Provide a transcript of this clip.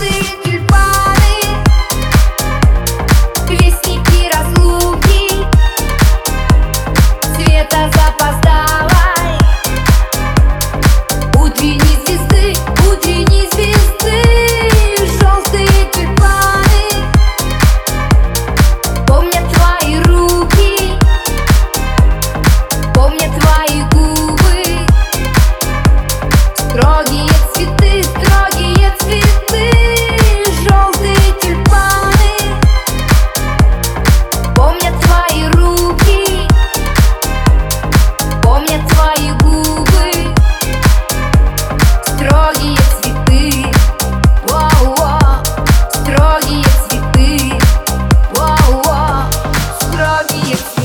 see you it's